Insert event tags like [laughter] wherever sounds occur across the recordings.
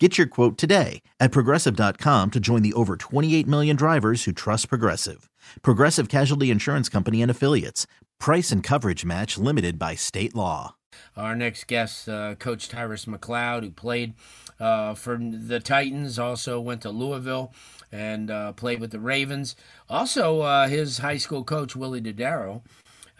Get your quote today at progressive.com to join the over 28 million drivers who trust Progressive. Progressive Casualty Insurance Company and Affiliates. Price and coverage match limited by state law. Our next guest, uh, Coach Tyrus McCloud, who played uh, for the Titans, also went to Louisville and uh, played with the Ravens. Also, uh, his high school coach, Willie Dodaro.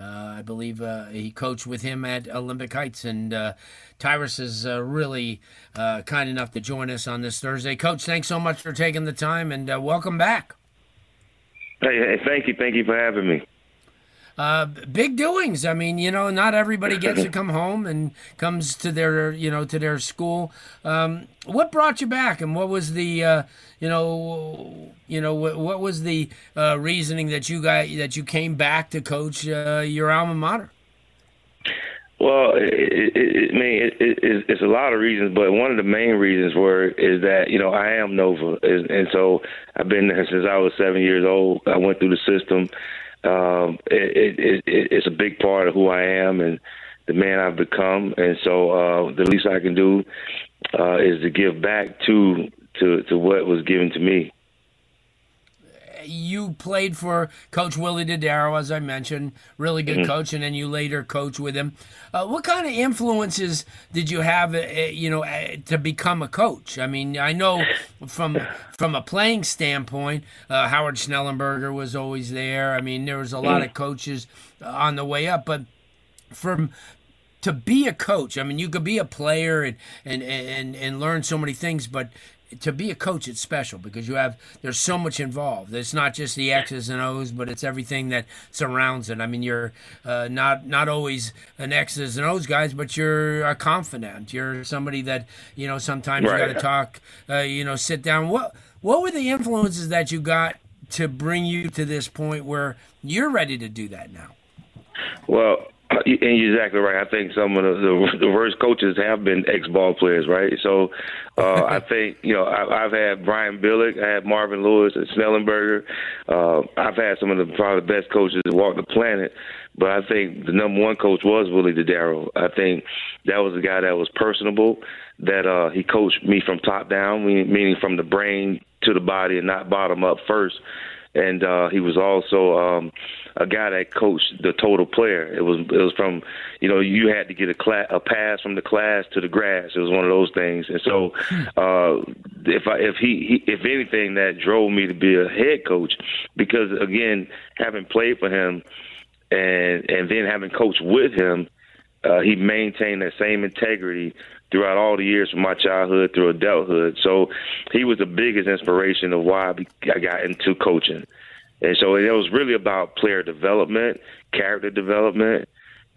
Uh, I believe uh, he coached with him at Olympic Heights, and uh, Tyrus is really uh, kind enough to join us on this Thursday. Coach, thanks so much for taking the time, and welcome back. Hey, hey, thank you, thank you for having me. Uh, big doings. I mean, you know, not everybody gets to [clears throat] come home and comes to their, you know, to their school. Um, what brought you back, and what was the, uh, you know, you know, what, what was the uh, reasoning that you got that you came back to coach uh, your alma mater? Well, it, it, it, I mean, it, it, it's a lot of reasons, but one of the main reasons were is that you know I am Nova, and so I've been there since I was seven years old. I went through the system um, it, it, it, it's a big part of who I am and the man I've become. And so uh, the least I can do uh, is to give back to, to to what was given to me you played for Coach Willie Dodaro, as I mentioned, really good mm-hmm. coach, and then you later coach with him. Uh, what kind of influences did you have, uh, uh you know, uh, to become a coach? I mean, I know from from a playing standpoint, uh, Howard Schnellenberger was always there. I mean, there was a lot mm-hmm. of coaches on the way up, but from to be a coach, I mean, you could be a player and and and, and learn so many things, but to be a coach, it's special because you have there's so much involved. It's not just the X's and O's, but it's everything that surrounds it. I mean, you're uh, not not always an X's and O's guys, but you're a confidant. You're somebody that you know sometimes right. you got to talk. Uh, you know, sit down. What what were the influences that you got to bring you to this point where you're ready to do that now? Well, and you're exactly right. I think some of the, the, the worst coaches have been ex-ball players, right? So uh, I [laughs] think you know I, I've had Brian Billick, I had Marvin Lewis, and Schnellenberger. Uh, I've had some of the probably the best coaches to walk the planet, but I think the number one coach was Willie Dodaro. I think that was a guy that was personable. That uh, he coached me from top down, meaning from the brain to the body, and not bottom up first and uh, he was also um, a guy that coached the total player. It was it was from you know you had to get a class a pass from the class to the grass. It was one of those things, and so uh, if I if he, he if anything that drove me to be a head coach because again having played for him and and then having coached with him. Uh, he maintained that same integrity throughout all the years from my childhood through adulthood. So he was the biggest inspiration of why I got into coaching. And so it was really about player development, character development.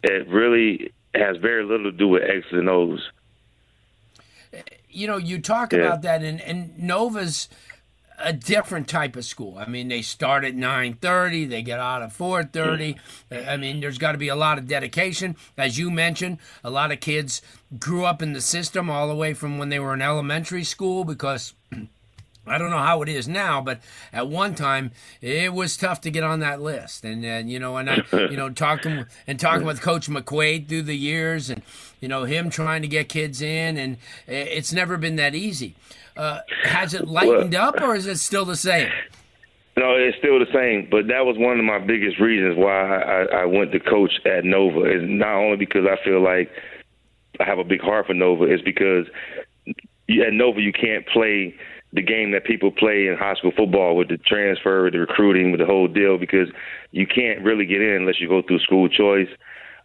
It really has very little to do with X's and O's. You know, you talk yeah. about that, and, and Nova's – a different type of school. I mean, they start at 9:30, they get out at 4:30. Mm. I mean, there's got to be a lot of dedication, as you mentioned. A lot of kids grew up in the system all the way from when they were in elementary school because I don't know how it is now, but at one time it was tough to get on that list. And, and you know, and I, you know, [laughs] talking and talking with Coach McQuaid through the years, and you know, him trying to get kids in, and it's never been that easy. Uh, has it lightened well, up, or is it still the same? No, it's still the same. But that was one of my biggest reasons why I, I went to coach at Nova. Is not only because I feel like I have a big heart for Nova, it's because at Nova you can't play the game that people play in high school football with the transfer, the recruiting, with the whole deal, because you can't really get in unless you go through school choice.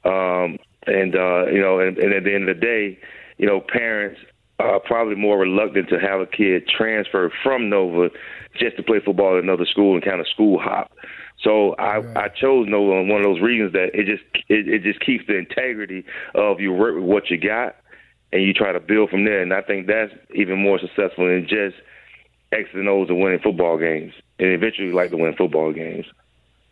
Um, and uh, you know, and, and at the end of the day, you know, parents are probably more reluctant to have a kid transfer from Nova just to play football at another school and kind of school hop. So I, right. I chose Nova on one of those reasons that it just it, it just keeps the integrity of you work with what you got and you try to build from there. And I think that's even more successful than just X's and O's of winning football games, and eventually like to win football games.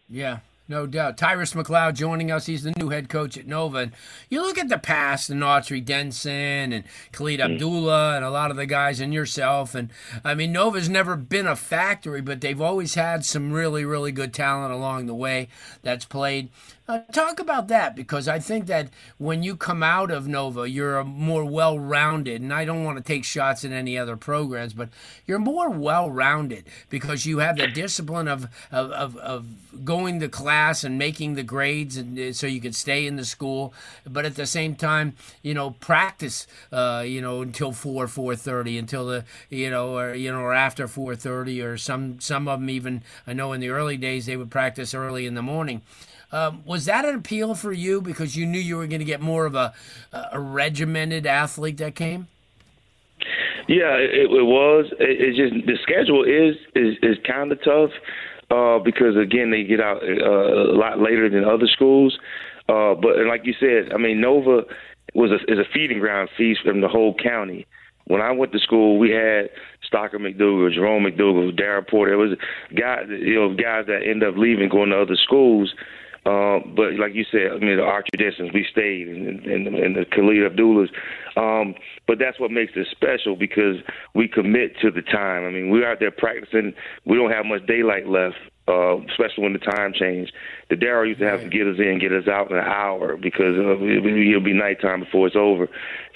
Yeah, No doubt. Tyrus McCloud joining us. He's the new head coach at Nova. And you look at the past, and Autry Denson and Khalid mm. Abdullah and a lot of the guys and yourself. And I mean, Nova's never been a factory, but they've always had some really, really good talent along the way that's played. Uh, talk about that because I think that when you come out of Nova, you're more well rounded, and I don't want to take shots at any other programs, but you're more well rounded because you have the discipline of, of, of, of, going to class and making the grades and uh, so you can stay in the school, but at the same time, you know, practice, uh, you know, until 4, 4.30, until the, you know, or, you know, or after 4.30 or some, some of them even, I know in the early days they would practice early in the morning. Um, was that an appeal for you because you knew you were going to get more of a, a regimented athlete that came? Yeah, it, it was. It, it, just the schedule is is, is kind of tough uh, because again they get out uh, a lot later than other schools. Uh, but like you said, I mean Nova was a, is a feeding ground feast from the whole county. When I went to school, we had Stockar McDougle, Jerome McDougle, Darren Porter. It was guys, you know, guys that end up leaving, going to other schools. Uh, but like you said, I mean, the Autry Densons, we stayed, and, and, and the Khalid Abdullahs. Um, but that's what makes it special because we commit to the time. I mean, we're out there practicing. We don't have much daylight left, uh, especially when the time changed. The Darrell used to have to get us in, get us out in an hour because uh, it'll be nighttime before it's over.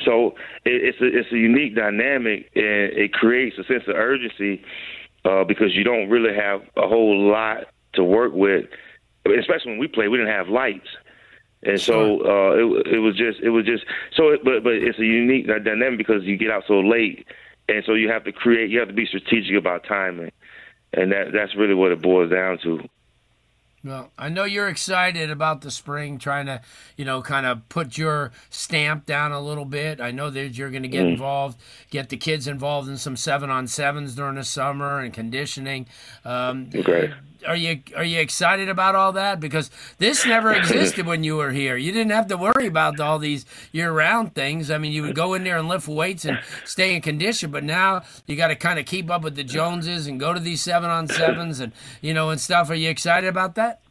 So it, it's a, it's a unique dynamic, and it creates a sense of urgency uh, because you don't really have a whole lot to work with especially when we played, we didn't have lights. And so uh, it, it was just, it was just so. It, but but it's a unique dynamic because you get out so late, and so you have to create. You have to be strategic about timing, and that that's really what it boils down to. Well, I know you're excited about the spring, trying to, you know, kind of put your stamp down a little bit. I know that you're going to get mm. involved, get the kids involved in some seven on sevens during the summer and conditioning. Um, okay are you are you excited about all that? Because this never [laughs] existed when you were here. You didn't have to worry about all these year round things. I mean, you would go in there and lift weights and stay in condition, but now you got to kind of keep up with the Joneses and go to these seven on sevens and you know and stuff. Are you excited about that?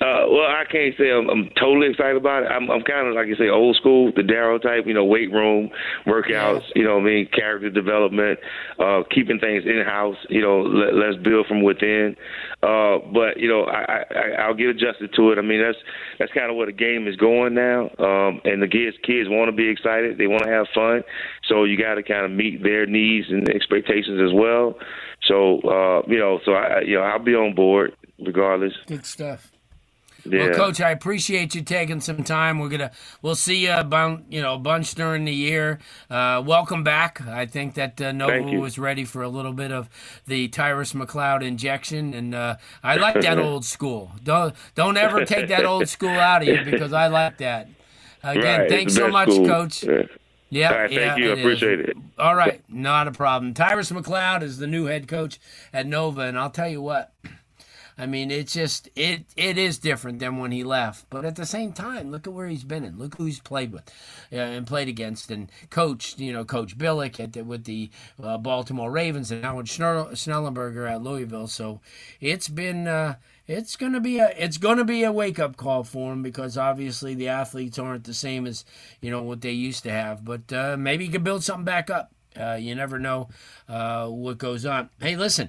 Uh, well, I can't say I'm, I'm totally excited about it. I'm, I'm kind of like you say, old school, the Daryl type. You know, weight room workouts. You know, I mean, character development, uh, keeping things in house. You know, let, let's build from within. Uh, but you know, I, I, I'll get adjusted to it. I mean, that's that's kind of where the game is going now. Um, and the kids kids want to be excited. They want to have fun. So you got to kind of meet their needs and expectations as well. So uh, you know, so I you know I'll be on board regardless. Good stuff. Yeah. Well, Coach, I appreciate you taking some time. We're gonna we'll see you about you know a bunch during the year. Uh, welcome back. I think that uh, Nova was ready for a little bit of the Tyrus McCloud injection, and uh, I like that [laughs] old school. Don't don't ever take that old [laughs] school out of you because I like that. Again, right. thanks so much, school. Coach. Yeah. Yeah, right, thank you. I appreciate is. it. All right, not a problem. Tyrus McCloud is the new head coach at Nova, and I'll tell you what. I mean, it's just it it is different than when he left. But at the same time, look at where he's been and look who he's played with uh, and played against and coached. You know, Coach Billick at the, with the uh, Baltimore Ravens and now with Schnellenberger at Louisville. So it's been. Uh, it's gonna be a it's gonna be a wake up call for him because obviously the athletes aren't the same as you know what they used to have. But uh, maybe you can build something back up. Uh, you never know uh, what goes on. Hey, listen,